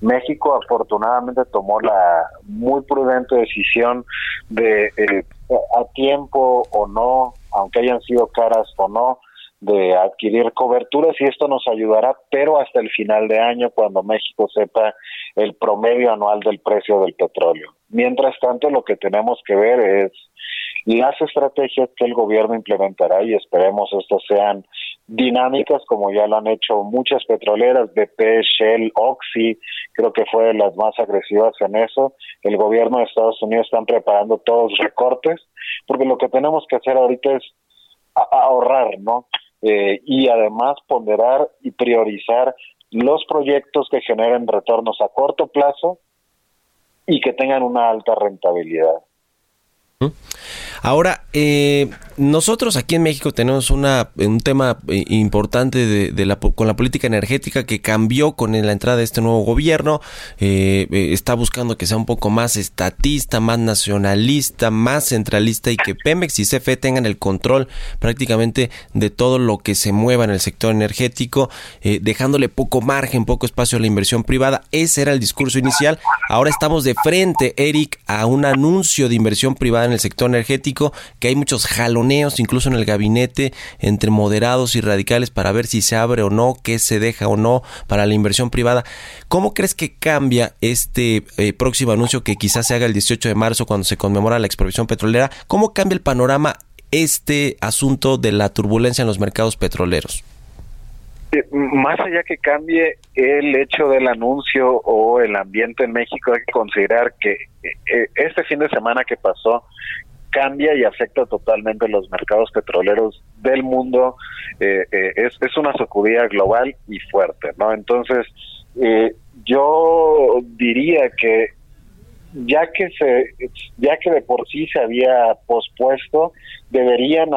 México afortunadamente tomó la muy prudente decisión de eh, a tiempo o no, aunque hayan sido caras o no, de adquirir coberturas y esto nos ayudará, pero hasta el final de año, cuando México sepa el promedio anual del precio del petróleo. Mientras tanto, lo que tenemos que ver es las estrategias que el gobierno implementará y esperemos estas sean dinámicas como ya lo han hecho muchas petroleras, BP, Shell, Oxy, creo que fue de las más agresivas en eso. El gobierno de Estados Unidos están preparando todos recortes, porque lo que tenemos que hacer ahorita es ahorrar, ¿no? Eh, y además ponderar y priorizar los proyectos que generen retornos a corto plazo y que tengan una alta rentabilidad. Ahora, eh, nosotros aquí en México tenemos una, un tema eh, importante de, la, con la política energética que cambió con la entrada de este nuevo gobierno. Eh, está buscando que sea un poco más estatista, más nacionalista, más centralista y que Pemex y CFE tengan el control prácticamente de todo lo que se mueva en el sector energético, dejándole poco margen, poco espacio a la inversión privada. Ese era el discurso inicial. Ahora estamos de frente, Eric, a un anuncio de inversión privada en el sector energético, que hay muchos jaloneos incluso en el gabinete entre moderados y radicales para ver si se abre o no, qué se deja o no para la inversión privada. ¿Cómo crees que cambia este eh, próximo anuncio que quizás se haga el 18 de marzo cuando se conmemora la expropiación petrolera? ¿Cómo cambia el panorama este asunto de la turbulencia en los mercados petroleros? Eh, más allá que cambie el hecho del anuncio o el ambiente en México, hay que considerar que eh, este fin de semana que pasó cambia y afecta totalmente los mercados petroleros del mundo. Eh, es, es una sacudida global y fuerte, ¿no? Entonces, yo diría que ya que se ya que de por sí se había pospuesto deberían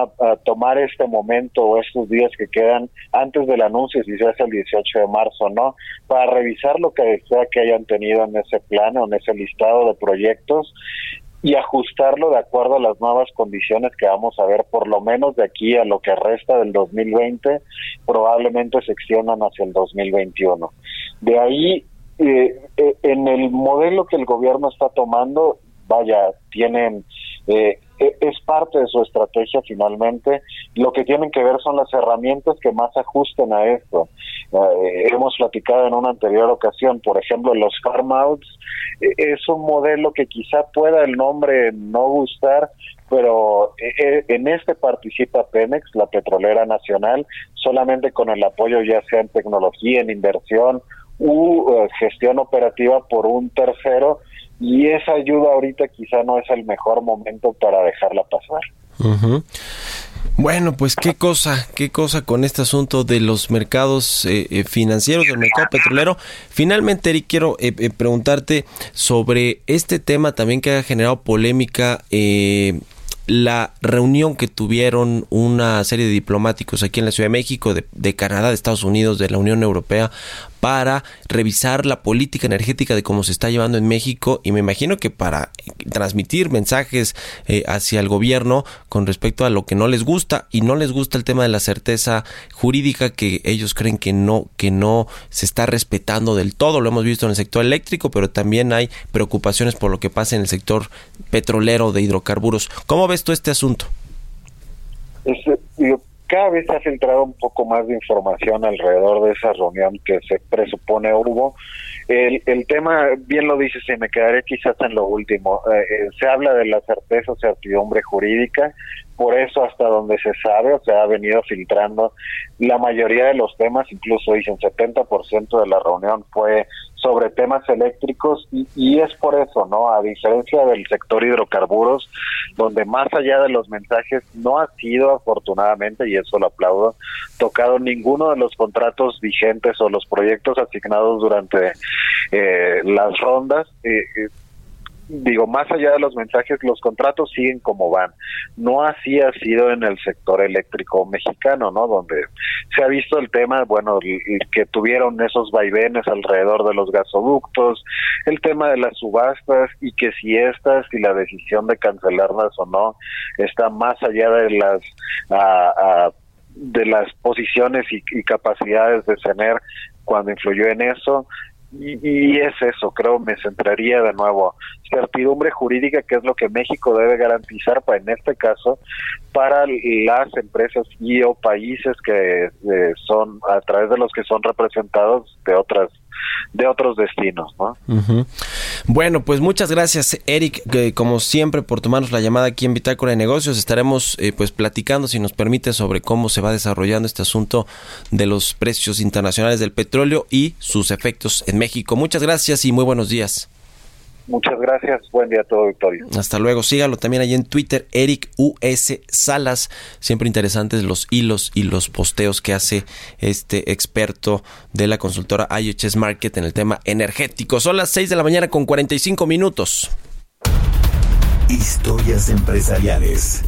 tomar este momento o estos días que quedan antes del anuncio si se hace el 18 de marzo no para revisar lo que sea que hayan tenido en ese plano en ese listado de proyectos y ajustarlo de acuerdo a las nuevas condiciones que vamos a ver por lo menos de aquí a lo que resta del 2020 probablemente se extiendan hacia el 2021 de ahí eh, eh, en el modelo que el gobierno está tomando, vaya, tienen, eh, e, es parte de su estrategia finalmente. Lo que tienen que ver son las herramientas que más ajusten a esto. Hemos platicado en una anterior ocasión, por ejemplo, los farm outs. es un modelo que quizá pueda el nombre no gustar, pero en este participa Pemex, la petrolera nacional, solamente con el apoyo ya sea en tecnología, en inversión u eh, gestión operativa por un tercero y esa ayuda ahorita quizá no es el mejor momento para dejarla pasar. Bueno, pues qué cosa, qué cosa con este asunto de los mercados eh, eh, financieros, del mercado petrolero. Finalmente, Eric, quiero preguntarte sobre este tema también que ha generado polémica la reunión que tuvieron una serie de diplomáticos aquí en la Ciudad de México, de, Canadá, de Estados Unidos, de la Unión Europea, para revisar la política energética de cómo se está llevando en México. Y me imagino que para transmitir mensajes eh, hacia el gobierno con respecto a lo que no les gusta y no les gusta el tema de la certeza jurídica que ellos creen que no que no se está respetando del todo. Lo hemos visto en el sector eléctrico pero también hay preocupaciones por lo que pasa en el sector petrolero de hidrocarburos. ¿cómo ves tú este asunto? Cada vez se ha filtrado un poco más de información alrededor de esa reunión que se presupone hubo. El, el tema, bien lo dices, y me quedaré quizás en lo último. Eh, eh, se habla de la certeza o certidumbre jurídica, por eso hasta donde se sabe, o sea, ha venido filtrando la mayoría de los temas, incluso dicen 70% de la reunión fue sobre temas eléctricos y, y, es por eso, ¿no? A diferencia del sector hidrocarburos, donde más allá de los mensajes no ha sido afortunadamente, y eso lo aplaudo, tocado ninguno de los contratos vigentes o los proyectos asignados durante eh, las rondas. Eh, eh digo, más allá de los mensajes, los contratos siguen como van. No así ha sido en el sector eléctrico mexicano, ¿no? Donde se ha visto el tema, bueno, que tuvieron esos vaivenes alrededor de los gasoductos, el tema de las subastas y que si estas y la decisión de cancelarlas o no está más allá de las de las posiciones y, y capacidades de tener cuando influyó en eso y, y es eso, creo, me centraría de nuevo. Certidumbre jurídica, que es lo que México debe garantizar, para, en este caso, para las empresas y o países que eh, son, a través de los que son representados de otras de otros destinos, ¿no? Bueno, pues muchas gracias, Eric, que como siempre, por tomarnos la llamada aquí en Bitácora de Negocios. Estaremos eh, pues platicando, si nos permite, sobre cómo se va desarrollando este asunto de los precios internacionales del petróleo y sus efectos en México. Muchas gracias y muy buenos días. Muchas gracias, buen día a todo, Victorio. Hasta luego. Sígalo también ahí en Twitter, Eric US Salas. Siempre interesantes los hilos y los posteos que hace este experto de la consultora IHS Market en el tema energético. Son las 6 de la mañana con 45 minutos. Historias empresariales.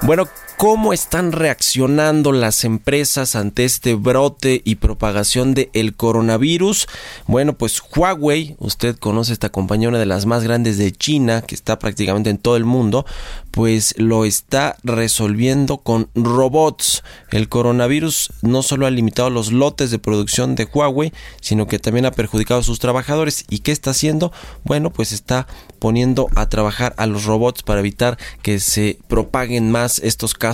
Bueno, ¿cómo están reaccionando las empresas ante este brote y propagación del el coronavirus? Bueno, pues Huawei, usted conoce esta compañía, una de las más grandes de China, que está prácticamente en todo el mundo, pues lo está resolviendo con robots. El coronavirus no solo ha limitado los lotes de producción de Huawei, sino que también ha perjudicado a sus trabajadores. ¿Y qué está haciendo? Bueno, pues está poniendo a trabajar a los robots para evitar que se propaguen más estos casos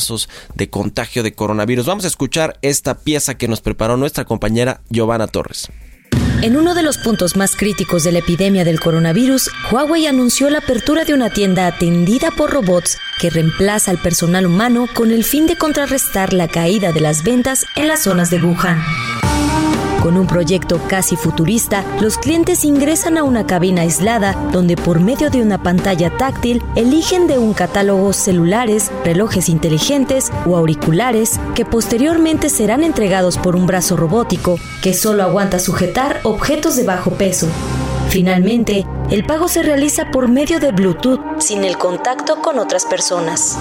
de contagio de coronavirus. Vamos a escuchar esta pieza que nos preparó nuestra compañera Giovanna Torres. En uno de los puntos más críticos de la epidemia del coronavirus, Huawei anunció la apertura de una tienda atendida por robots que reemplaza al personal humano con el fin de contrarrestar la caída de las ventas en las zonas de Wuhan. Con un proyecto casi futurista, los clientes ingresan a una cabina aislada donde por medio de una pantalla táctil eligen de un catálogo celulares, relojes inteligentes o auriculares que posteriormente serán entregados por un brazo robótico que solo aguanta sujetar objetos de bajo peso. Finalmente, el pago se realiza por medio de Bluetooth sin el contacto con otras personas.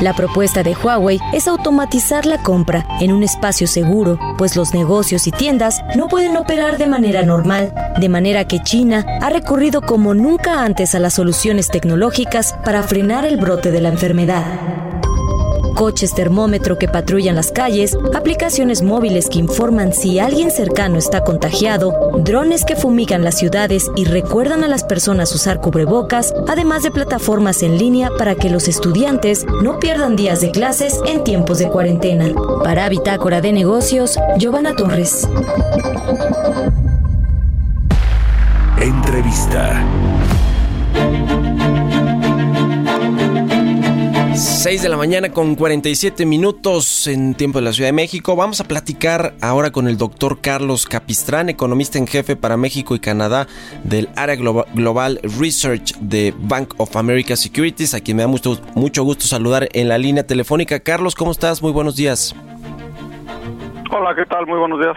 La propuesta de Huawei es automatizar la compra en un espacio seguro, pues los negocios y tiendas no pueden operar de manera normal, de manera que China ha recurrido como nunca antes a las soluciones tecnológicas para frenar el brote de la enfermedad coches termómetro que patrullan las calles, aplicaciones móviles que informan si alguien cercano está contagiado, drones que fumigan las ciudades y recuerdan a las personas usar cubrebocas, además de plataformas en línea para que los estudiantes no pierdan días de clases en tiempos de cuarentena. Para Bitácora de Negocios, Giovanna Torres. Entrevista. 6 de la mañana con 47 minutos en tiempo de la Ciudad de México. Vamos a platicar ahora con el doctor Carlos Capistrán, economista en jefe para México y Canadá del área Globa- global research de Bank of America Securities, a quien me da mucho, mucho gusto saludar en la línea telefónica. Carlos, ¿cómo estás? Muy buenos días. Hola, ¿qué tal? Muy buenos días.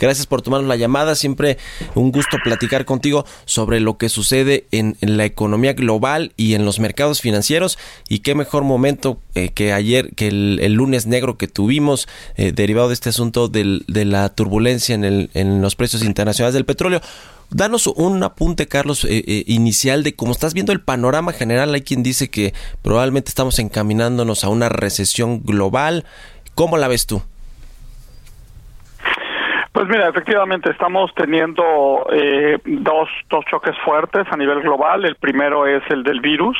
Gracias por tomarnos la llamada. Siempre un gusto platicar contigo sobre lo que sucede en, la economía global y en los mercados financieros. Y qué mejor momento eh, que ayer, que el, lunes negro que tuvimos, eh, derivado de este asunto de la turbulencia en, el- los precios internacionales del petróleo. Danos un apunte, Carlos, eh, eh, inicial de cómo estás viendo el panorama general. Hay quien dice que probablemente estamos encaminándonos a una recesión global. ¿Cómo la ves tú? Pues mira, efectivamente estamos teniendo eh, dos, dos choques fuertes a nivel global. El primero es el del virus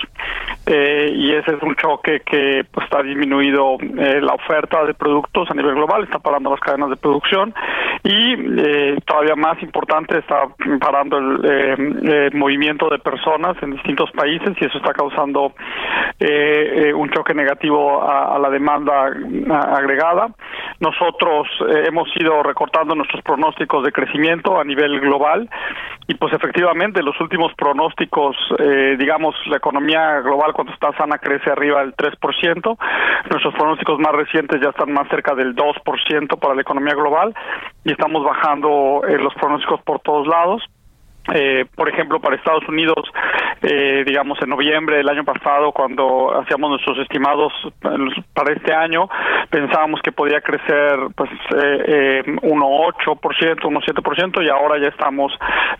eh, y ese es un choque que pues, está disminuido eh, la oferta de productos a nivel global, está parando las cadenas de producción y eh, todavía más importante está parando el eh, eh, movimiento de personas en distintos países y eso está causando un choque negativo a, a la demanda a- agregada. Nosotros hemos ido recortando nuestros pronósticos de crecimiento a nivel global y pues efectivamente los últimos pronósticos, eh, digamos, la economía global cuando está sana crece arriba del 3%, nuestros pronósticos más recientes ya están más cerca del 2% para la economía global y estamos bajando eh, los pronósticos por todos lados. Eh, por ejemplo, para Estados Unidos, eh, digamos en noviembre del año pasado, cuando hacíamos nuestros estimados para este año, pensábamos que podía crecer pues eh, eh, 1.8%, 1.7% y ahora ya estamos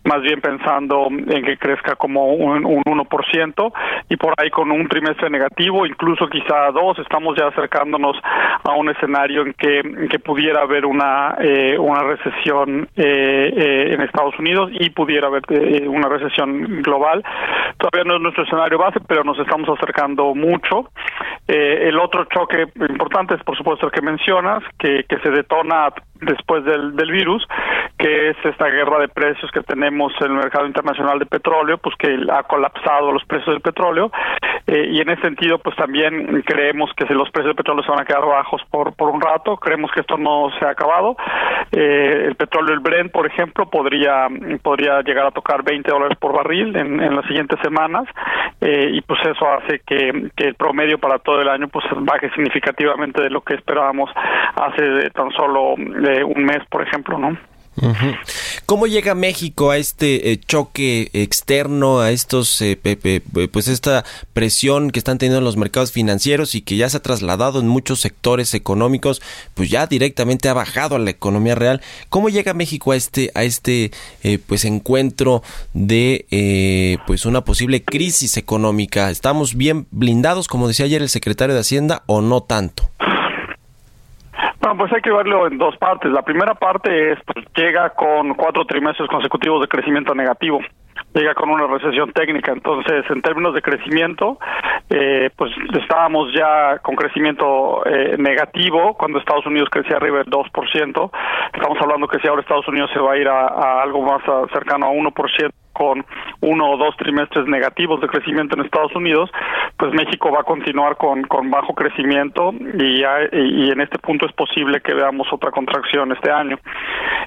más bien pensando en que crezca como un, un 1% y por ahí con un trimestre negativo, incluso quizá dos, estamos ya acercándonos a un escenario en que, en que pudiera haber una, eh, una recesión eh, eh, en Estados Unidos y pudiera haber eh, una recesión global. Todavía no es nuestro escenario base, pero nos estamos acercando mucho. Eh, el otro choque importante es, por supuesto, el que mencionas, que, que se detona después del, del virus, que es esta guerra de precios que tenemos en el mercado internacional de petróleo, pues que ha colapsado los precios del petróleo eh, y en ese sentido pues también creemos que si los precios del petróleo se van a quedar bajos por, por un rato, creemos que esto no se ha acabado. Eh, el petróleo, el Brent, por ejemplo, podría, podría llegar a tocar 20 dólares por barril en, en las siguientes semanas eh, y pues eso hace que, que el promedio para todo el año pues baje significativamente de lo que esperábamos hace tan solo un mes, por ejemplo, ¿no? ¿Cómo llega México a este eh, choque externo, a estos, eh, pues esta presión que están teniendo los mercados financieros y que ya se ha trasladado en muchos sectores económicos, pues ya directamente ha bajado a la economía real? ¿Cómo llega México a este, a este, eh, pues encuentro de, eh, pues una posible crisis económica? ¿Estamos bien blindados, como decía ayer el secretario de Hacienda, o no tanto? Bueno, pues hay que verlo en dos partes. La primera parte es, pues llega con cuatro trimestres consecutivos de crecimiento negativo. Llega con una recesión técnica. Entonces, en términos de crecimiento, eh, pues estábamos ya con crecimiento eh, negativo cuando Estados Unidos crecía arriba del 2%. Estamos hablando que si ahora Estados Unidos se va a ir a, algo más a- cercano a 1%, con uno o dos trimestres negativos de crecimiento en Estados Unidos, pues México va a continuar con, con bajo crecimiento y, en este punto es posible que veamos otra contracción este año.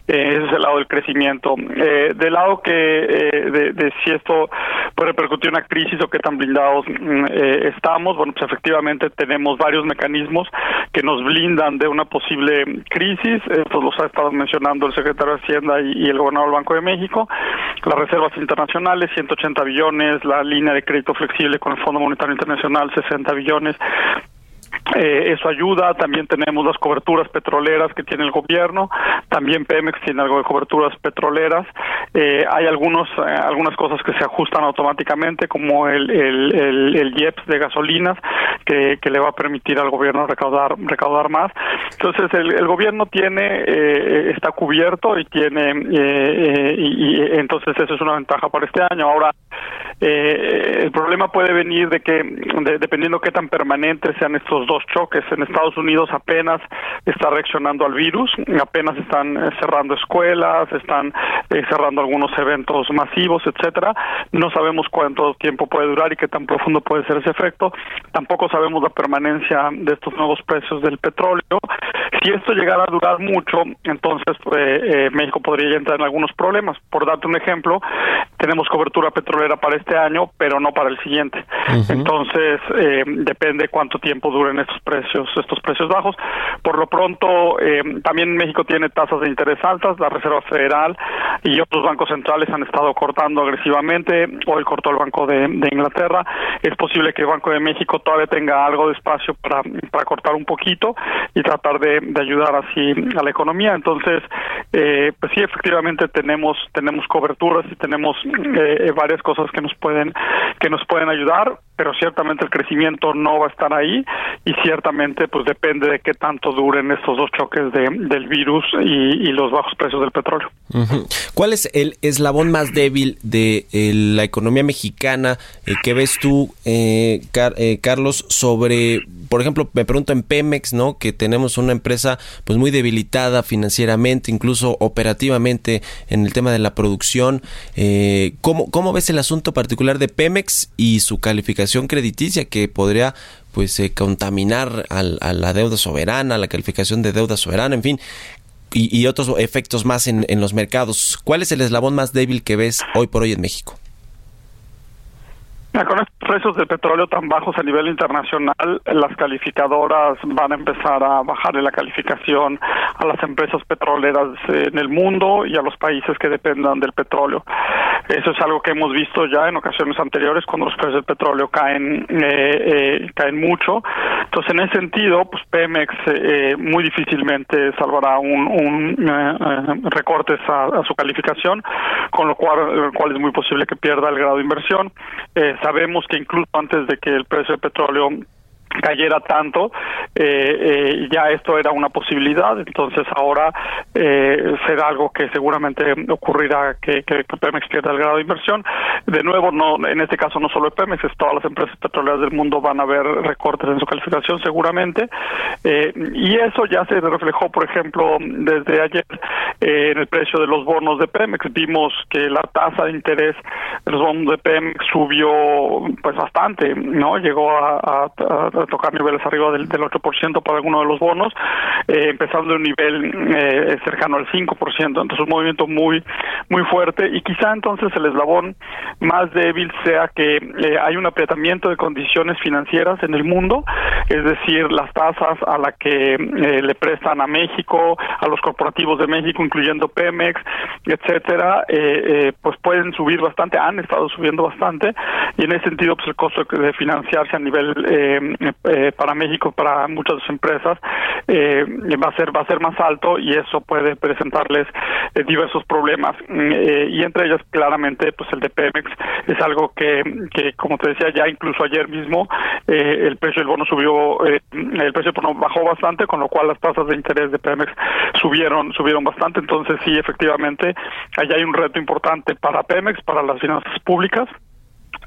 Eh, ese es el lado del crecimiento. Eh, del lado que eh, de, si esto puede repercutir una crisis o qué tan blindados mm, eh, estamos, bueno, pues efectivamente tenemos varios mecanismos que nos blindan de una posible crisis. Estos los ha estado mencionando el secretario de Hacienda y, y el gobernador del Banco de México. Las reservas internacionales, 180 billones, la línea de crédito flexible con el Fondo Monetario Internacional, 60 billones. Eh, eso ayuda, también tenemos las coberturas petroleras que tiene el gobierno, también Pemex tiene algo de coberturas petroleras, Eh, hay algunos eh, algunas cosas que se ajustan automáticamente como el, el, el, el IEPS de gasolinas que, que le va a permitir al gobierno recaudar recaudar más. Entonces el, el gobierno tiene eh, está cubierto y tiene eh, eh, y, y entonces eso es una ventaja para este año. Ahora eh, el problema puede venir de que, de- dependiendo qué tan permanentes sean estos dos choques, en Estados Unidos apenas está reaccionando al virus, apenas están eh, cerrando escuelas, están eh, cerrando algunos eventos masivos, etcétera. No sabemos cuánto tiempo puede durar y qué tan profundo puede ser ese efecto. Tampoco sabemos la permanencia de estos nuevos precios del petróleo. Si esto llegara a durar mucho, entonces eh, eh, México podría entrar en algunos problemas. Por darte un ejemplo, tenemos cobertura petrolera para este año, pero no para el siguiente. Entonces, eh, depende cuánto tiempo duren estos precios, estos precios bajos. Por lo pronto, eh, también México tiene tasas de interés altas, la Reserva Federal y otros bancos centrales han estado cortando agresivamente. Hoy cortó el Banco de, de Inglaterra. Es posible que el Banco de México todavía tenga algo de espacio para, para cortar un poquito y tratar de, de ayudar así a la economía. Entonces, eh, pues sí, efectivamente tenemos tenemos coberturas y tenemos eh, varias cosas que nos pueden que nos pueden ayudar, pero ciertamente el crecimiento no va a estar ahí y ciertamente pues depende de qué tanto duren estos dos choques de, del virus y, y los bajos precios del petróleo. ¿Cuál es el eslabón más débil de eh, la economía mexicana eh, que ves tú, eh, Car- eh, Carlos, sobre, por ejemplo, me pregunto en Pemex, ¿no? Que tenemos una empresa pues muy debilitada financieramente, incluso operativamente en el tema de la producción. Eh, ¿cómo, ¿Cómo ves el asunto particular de Pemex y su calificación crediticia que podría pues eh, contaminar a la deuda soberana, la calificación de deuda soberana, en fin, y, y otros efectos más en, en los mercados. ¿Cuál es el eslabón más débil que ves hoy por hoy en México? Con estos precios del petróleo tan bajos a nivel internacional, las calificadoras van a empezar a bajarle la calificación a las empresas petroleras eh, en el mundo y a los países que dependan del petróleo. Eso es algo que hemos visto ya en ocasiones anteriores cuando los precios del petróleo caen eh, eh, caen mucho. Entonces, en ese sentido, pues Pemex eh, muy difícilmente salvará un, un eh, eh, recortes a, su calificación, con lo cual, cual es muy posible que pierda el grado de inversión. Sabemos que incluso antes de que el precio del petróleo cayera tanto, eh, eh, ya esto era una posibilidad, entonces ahora eh, será algo que seguramente ocurrirá que, que, Pemex pierda el grado de inversión. De nuevo, no en este caso no solo Pemex, todas las empresas petroleras del mundo van a ver recortes en su calificación seguramente, eh, y eso ya se reflejó, por ejemplo, desde ayer en el precio de los bonos de Pemex. Vimos que la tasa de interés de los bonos de Pemex subió pues bastante, ¿no? Llegó a, a, a tocar niveles arriba del, del 8% para algunos de los bonos, eh, empezando de un nivel eh, cercano al 5%, entonces un movimiento muy muy fuerte. Y quizá entonces el eslabón más débil sea que eh, hay un apretamiento de condiciones financieras en el mundo, es decir, las tasas a la que eh, le prestan a México, a los corporativos de México, incluyendo Pemex, etcétera, eh, pues pueden subir bastante, han estado subiendo bastante. Y en ese sentido pues el costo de financiarse a nivel eh, para México, para muchas empresas, eh, va a ser va a ser más alto y eso puede presentarles eh, diversos problemas. Eh, y entre ellas claramente pues el de Pemex es algo que, que como te decía ya incluso ayer mismo eh, el precio del bono subió el precio del bono bajó bastante con lo cual las tasas de interés de Pemex subieron subieron bastante. Entonces sí efectivamente allá hay un reto importante para Pemex para las finanzas públicas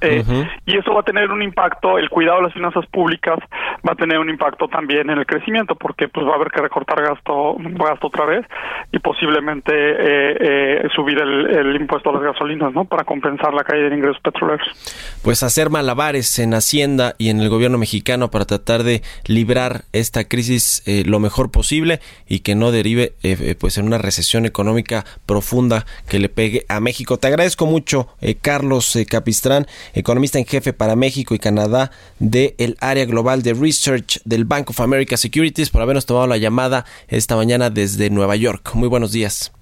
eh, uh -huh. Y eso va a tener un impacto, el cuidado de las finanzas públicas va a tener un impacto también en el crecimiento, porque pues va a haber que recortar gasto, gasto otra vez y posiblemente eh, eh, subir el, el, impuesto a las gasolinas, ¿no? Para compensar la caída de ingresos petroleros. Pues hacer malabares en Hacienda y en el gobierno mexicano para tratar de librar esta crisis eh, lo mejor posible y que no derive pues en una recesión económica profunda que le pegue a México. Te agradezco mucho, Carlos Capistrán economista en jefe para México y Canadá del el área global de research del Bank of America Securities, por habernos tomado la llamada esta mañana desde Nueva York. Muy buenos días.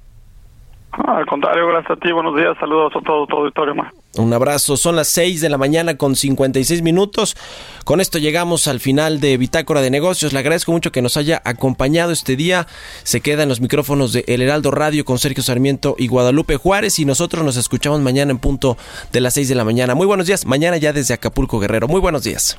Ah, al contrario, gracias a ti, buenos días, saludos a todo tu auditorio. Un abrazo, son las 6 de la mañana con 56 minutos. Con esto llegamos al final de Bitácora de Negocios. Le agradezco mucho que nos haya acompañado este día. Se queda en los micrófonos de El Heraldo Radio con Sergio Sarmiento y Guadalupe Juárez y nosotros nos escuchamos mañana en punto de las 6 de la mañana. Muy buenos días, mañana ya desde Acapulco Guerrero. Muy buenos días.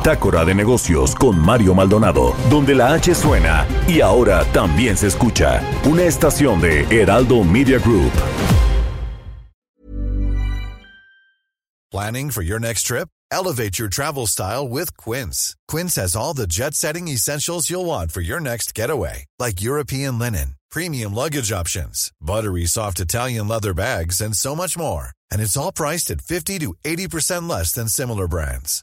Bitácora de Negocios con Mario Maldonado, donde la H suena y ahora también se escucha. Una estación de Heraldo Media Group. Planning for your next trip? Elevate your travel style with Quince. Quince has all the jet setting essentials you'll want for your next getaway, like European linen, premium luggage options, buttery soft Italian leather bags, and so much more. And it's all priced at 50 to 80% less than similar brands.